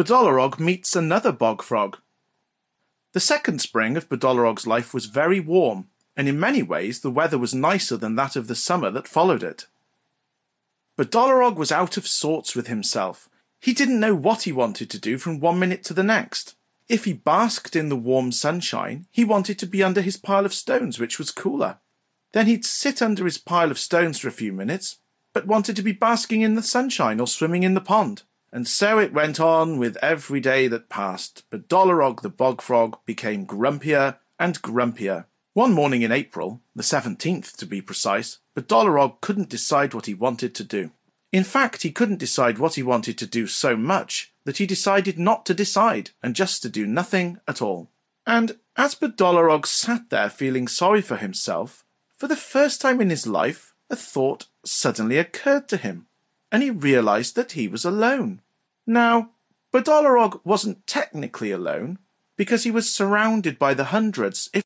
Bedolorrog meets another bog frog. The second spring of Bedolorrog's life was very warm, and in many ways the weather was nicer than that of the summer that followed it. Bedolorrog was out of sorts with himself. He didn't know what he wanted to do from one minute to the next. If he basked in the warm sunshine, he wanted to be under his pile of stones, which was cooler. Then he'd sit under his pile of stones for a few minutes, but wanted to be basking in the sunshine or swimming in the pond. And so it went on with every day that passed, Bedolorrog the bog frog became grumpier and grumpier. One morning in April, the 17th to be precise, Bedolorrog couldn't decide what he wanted to do. In fact, he couldn't decide what he wanted to do so much that he decided not to decide and just to do nothing at all. And as Bedolorrog sat there feeling sorry for himself, for the first time in his life, a thought suddenly occurred to him and he realized that he was alone. Now, Bedolorrog wasn't technically alone, because he was surrounded by the hundreds, if